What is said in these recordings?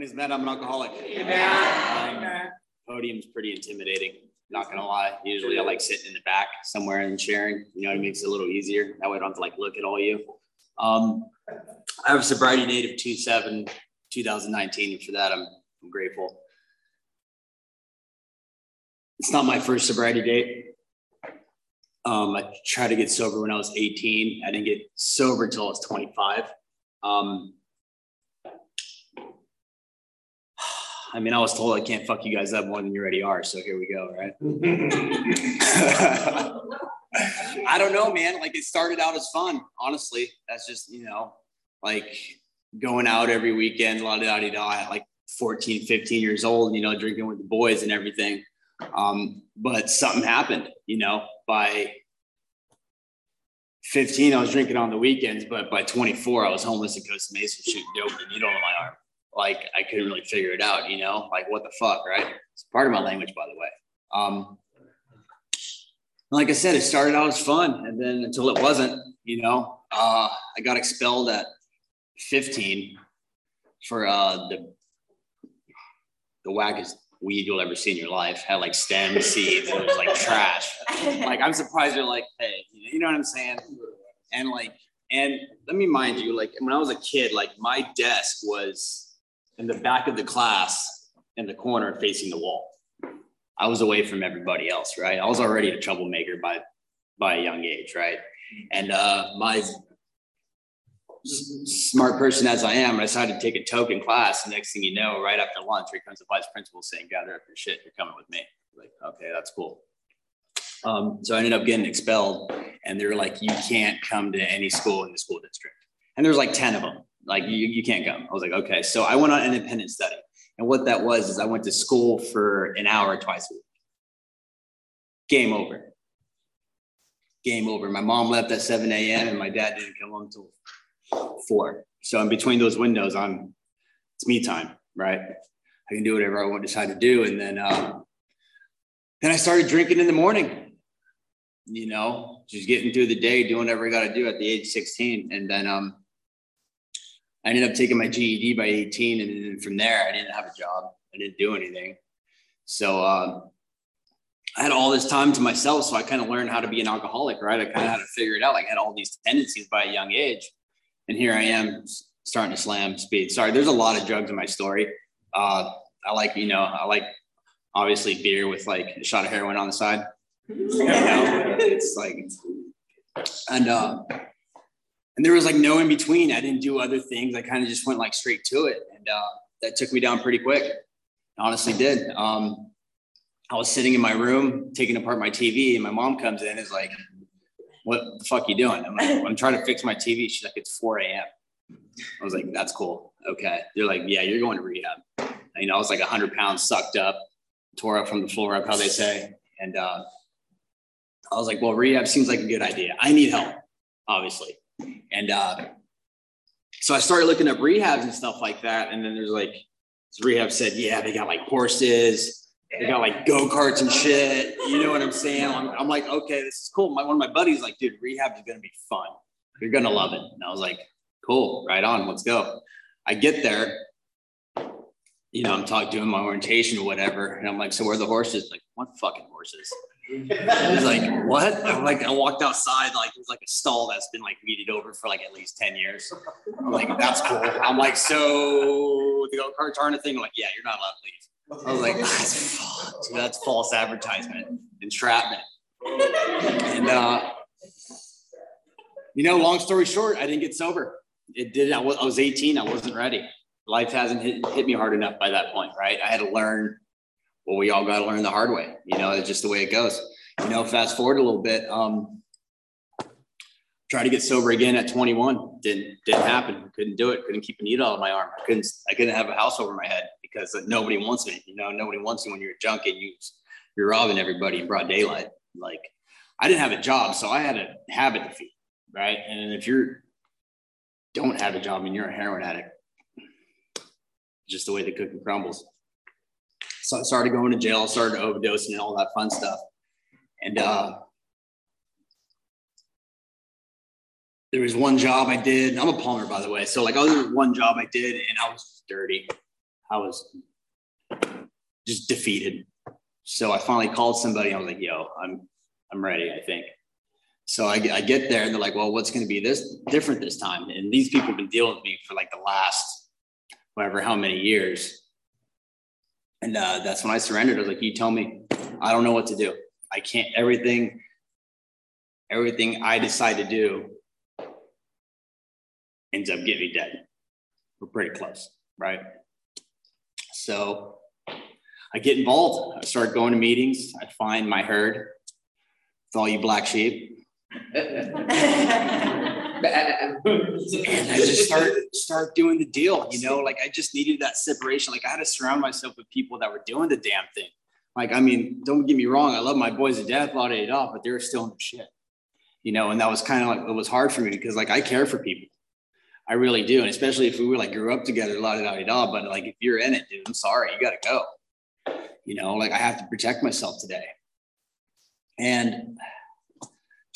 He's met, I'm an alcoholic. Amen. Um, podium's pretty intimidating. Not gonna lie. Usually I like sitting in the back somewhere and sharing. You know, it makes it a little easier. That way I don't have to like look at all you. Um, I have a sobriety date of 2 7 2019. And for that, I'm, I'm grateful. It's not my first sobriety date. Um, I tried to get sober when I was 18. I didn't get sober until I was 25. Um, I mean, I was told I can't fuck you guys up more than you already are. So here we go, right? I don't know, man. Like it started out as fun, honestly. That's just, you know, like going out every weekend, la da da da, like 14, 15 years old, you know, drinking with the boys and everything. Um, but something happened, you know, by 15, I was drinking on the weekends, but by 24, I was homeless in Costa Mesa shooting dope and needle in my arm like I couldn't really figure it out, you know, like what the fuck, right? It's part of my language, by the way. Um, like I said, it started out as fun, and then until it wasn't, you know, uh, I got expelled at 15 for uh, the the wackest weed you'll ever see in your life. Had like stem seeds, it was like trash. Like I'm surprised they're like, hey, you know what I'm saying? And like, and let me mind you, like when I was a kid, like my desk was in the back of the class in the corner facing the wall. I was away from everybody else, right? I was already a troublemaker by by a young age, right? And uh, my smart person as I am, I decided to take a token class. And next thing you know, right after lunch, here comes the vice principal saying, "Gather up your shit. You're coming with me." Like, okay, that's cool. Um, so I ended up getting expelled, and they're like, "You can't come to any school in the school district." And there's like ten of them. Like you, you can't come. I was like, okay. So I went on independent study. And what that was is I went to school for an hour twice a week. Game over. Game over. My mom left at 7 a.m. and my dad didn't come home until four. So in between those windows, I'm it's me time, right? I can do whatever I want decide to do. And then uh, then I started drinking in the morning, you know, just getting through the day, doing whatever I got to do at the age 16. And then um, I ended up taking my GED by 18, and then from there, I didn't have a job. I didn't do anything. So uh, I had all this time to myself. So I kind of learned how to be an alcoholic, right? I kind of had to figure it out. Like I had all these tendencies by a young age, and here I am starting to slam speed. Sorry, there's a lot of drugs in my story. Uh, I like, you know, I like obviously beer with like a shot of heroin on the side. You know, it's like, and uh, and there was like no in between. I didn't do other things. I kind of just went like straight to it, and uh, that took me down pretty quick. Honestly, did. Um, I was sitting in my room taking apart my TV, and my mom comes in and is like, "What the fuck you doing?" I'm like, "I'm trying to fix my TV." She's like, "It's 4 a.m." I was like, "That's cool. Okay." They're like, "Yeah, you're going to rehab." You know, I was like 100 pounds sucked up, tore up from the floor up, how they say, and uh, I was like, "Well, rehab seems like a good idea. I need help, obviously." And uh, so I started looking up rehabs and stuff like that. And then there's like, this rehab said, yeah, they got like horses, they got like go karts and shit. You know what I'm saying? I'm, I'm like, okay, this is cool. My, one of my buddies like, dude, rehab is gonna be fun. You're gonna love it. And I was like, cool, right on, let's go. I get there, you know, I'm talking doing my orientation or whatever, and I'm like, so where are the horses? Like, what fucking horses? He's like, what? I'm like, I walked outside, like it was like a stall that's been like weeded over for like at least 10 years. I'm like, that's cool. I'm like, so the go karts aren't a thing. I'm like, yeah, you're not allowed to leave. I was like, that's, that's false advertisement, entrapment. And uh, you know, long story short, I didn't get sober. It did. I was, I was 18. I wasn't ready. Life hasn't hit, hit me hard enough by that point, right? I had to learn well, we all got to learn the hard way. You know, it's just the way it goes. You know, fast forward a little bit. Um, try to get sober again at 21. Didn't didn't happen. Couldn't do it. Couldn't keep a needle out of my arm. I couldn't I couldn't have a house over my head because nobody wants me. You know, nobody wants you when you're a junkie. You you're robbing everybody in broad daylight. Like I didn't have a job, so I had a habit to feed, right? And if you're don't have a job and you're a heroin addict, just the way the cookie crumbles. So started going to jail, started overdosing and all that fun stuff. And uh, there was one job I did. I'm a plumber, by the way. So like, was one job I did, and I was dirty. I was just defeated. So I finally called somebody. I was like, "Yo, I'm I'm ready. I think." So I, I get there and they're like, "Well, what's going to be this different this time?" And these people have been dealing with me for like the last whatever how many years. And uh, that's when I surrendered. I was like, "You tell me. I don't know what to do. I can't. Everything, everything I decide to do ends up getting me dead. We're pretty close, right?" So I get involved. I start going to meetings. I find my herd with all you black sheep. and I just start start doing the deal, you know, like I just needed that separation. Like I had to surround myself with people that were doing the damn thing. Like, I mean, don't get me wrong, I love my boys to death, blah, blah, blah, but they're still in the shit. You know, and that was kind of like it was hard for me because like I care for people. I really do. And especially if we were like grew up together, la da da da. But like if you're in it, dude, I'm sorry, you gotta go. You know, like I have to protect myself today. And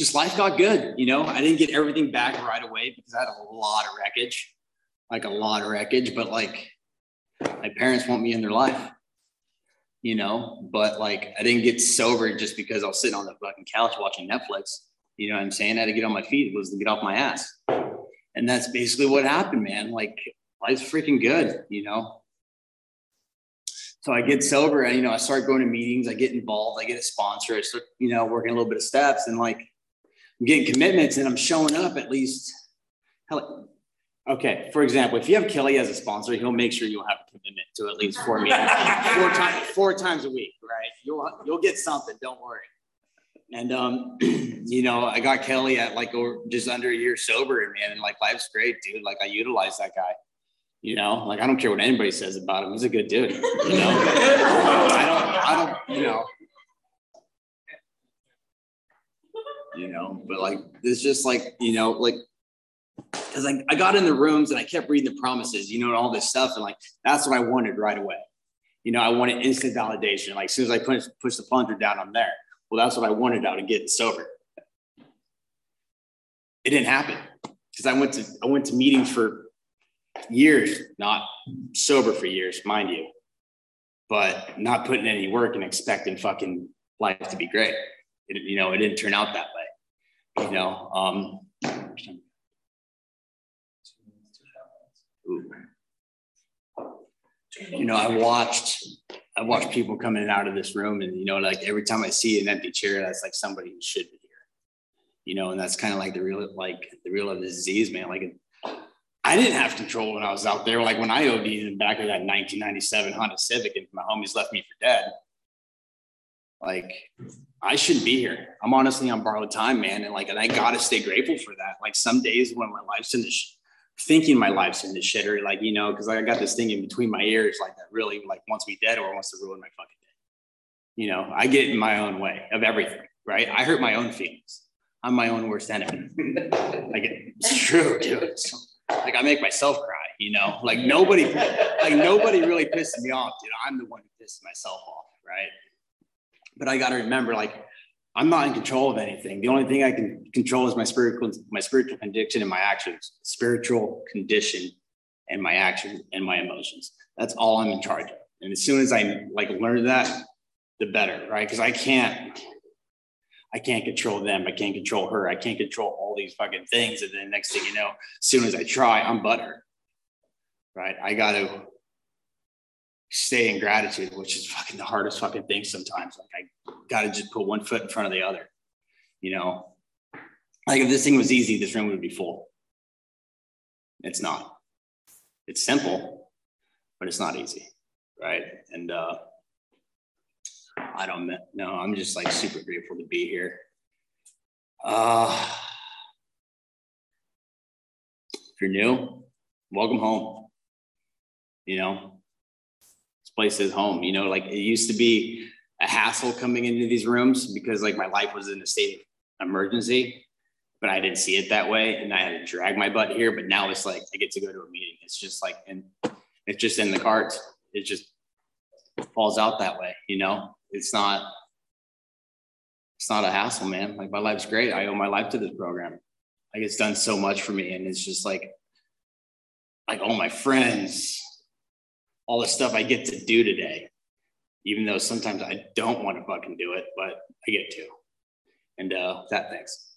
just life got good. You know, I didn't get everything back right away because I had a lot of wreckage, like a lot of wreckage. But like my parents want me in their life, you know. But like I didn't get sober just because I was sitting on the fucking couch watching Netflix. You know what I'm saying? I had to get on my feet. It was to get off my ass. And that's basically what happened, man. Like life's freaking good, you know. So I get sober and you know, I start going to meetings, I get involved, I get a sponsor, I start, you know, working a little bit of steps and like I'm getting commitments and I'm showing up at least. Hell, okay, for example, if you have Kelly as a sponsor, he'll make sure you'll have a commitment to at least four meetings, four times, four times a week, right? You'll you'll get something, don't worry. And um, you know, I got Kelly at like over just under a year sober, and man, and like life's great, dude. Like I utilize that guy. You know, like I don't care what anybody says about him. He's a good dude. You know, I don't, I don't, you know, you know, but like it's just like you know, like because I, I got in the rooms and I kept reading the promises, you know, and all this stuff, and like that's what I wanted right away. You know, I wanted instant validation. Like as soon as I push push the plunger down, I'm there. Well, that's what I wanted out of getting sober. It didn't happen because I went to I went to meetings for years, not sober for years, mind you, but not putting any work and expecting fucking life to be great. It, you know, it didn't turn out that way. You know, um, you know, I watched I watch people coming out of this room, and you know, like every time I see an empty chair, that's like somebody who should be here. You know, and that's kind of like the real, like the real of the disease, man. Like, I didn't have control when I was out there. Like when I OD'd in the back of that 1997 Honda Civic, and my homies left me for dead. Like, I shouldn't be here. I'm honestly on borrowed time, man, and like, and I gotta stay grateful for that. Like some days when my life's in the sh- thinking my life's in the shitter, like, you know, because like I got this thing in between my ears, like that really like wants me dead or wants to ruin my fucking day. You know, I get in my own way of everything, right? I hurt my own feelings. I'm my own worst enemy. like it's true, dude. Like I make myself cry, you know. Like nobody, like nobody really pisses me off, dude. I'm the one who pisses myself off, right? But I got to remember, like I'm not in control of anything. The only thing I can control is my spiritual, my spiritual condition and my actions, spiritual condition and my actions and my emotions. That's all I'm in charge of. And as soon as I like learn that, the better, right? Because I can't, I can't control them. I can't control her. I can't control all these fucking things. And then next thing you know, as soon as I try, I'm butthurt, right? I got to stay in gratitude, which is fucking the hardest fucking thing sometimes. Like I got to just put one foot in front of the other, you know. Like if this thing was easy, this room would be full. It's not. It's simple, but it's not easy, right? And uh, I don't know. I'm just like super grateful to be here. Uh, if you're new, welcome home. You know, place is home. You know, like it used to be a hassle coming into these rooms because like my life was in a state of emergency, but I didn't see it that way. And I had to drag my butt here. But now it's like I get to go to a meeting. It's just like, and it's just in the cards. It just falls out that way. You know, it's not, it's not a hassle, man. Like my life's great. I owe my life to this program. Like it's done so much for me. And it's just like, like all my friends, all the stuff I get to do today, even though sometimes I don't want to fucking do it, but I get to. And uh, that, thanks.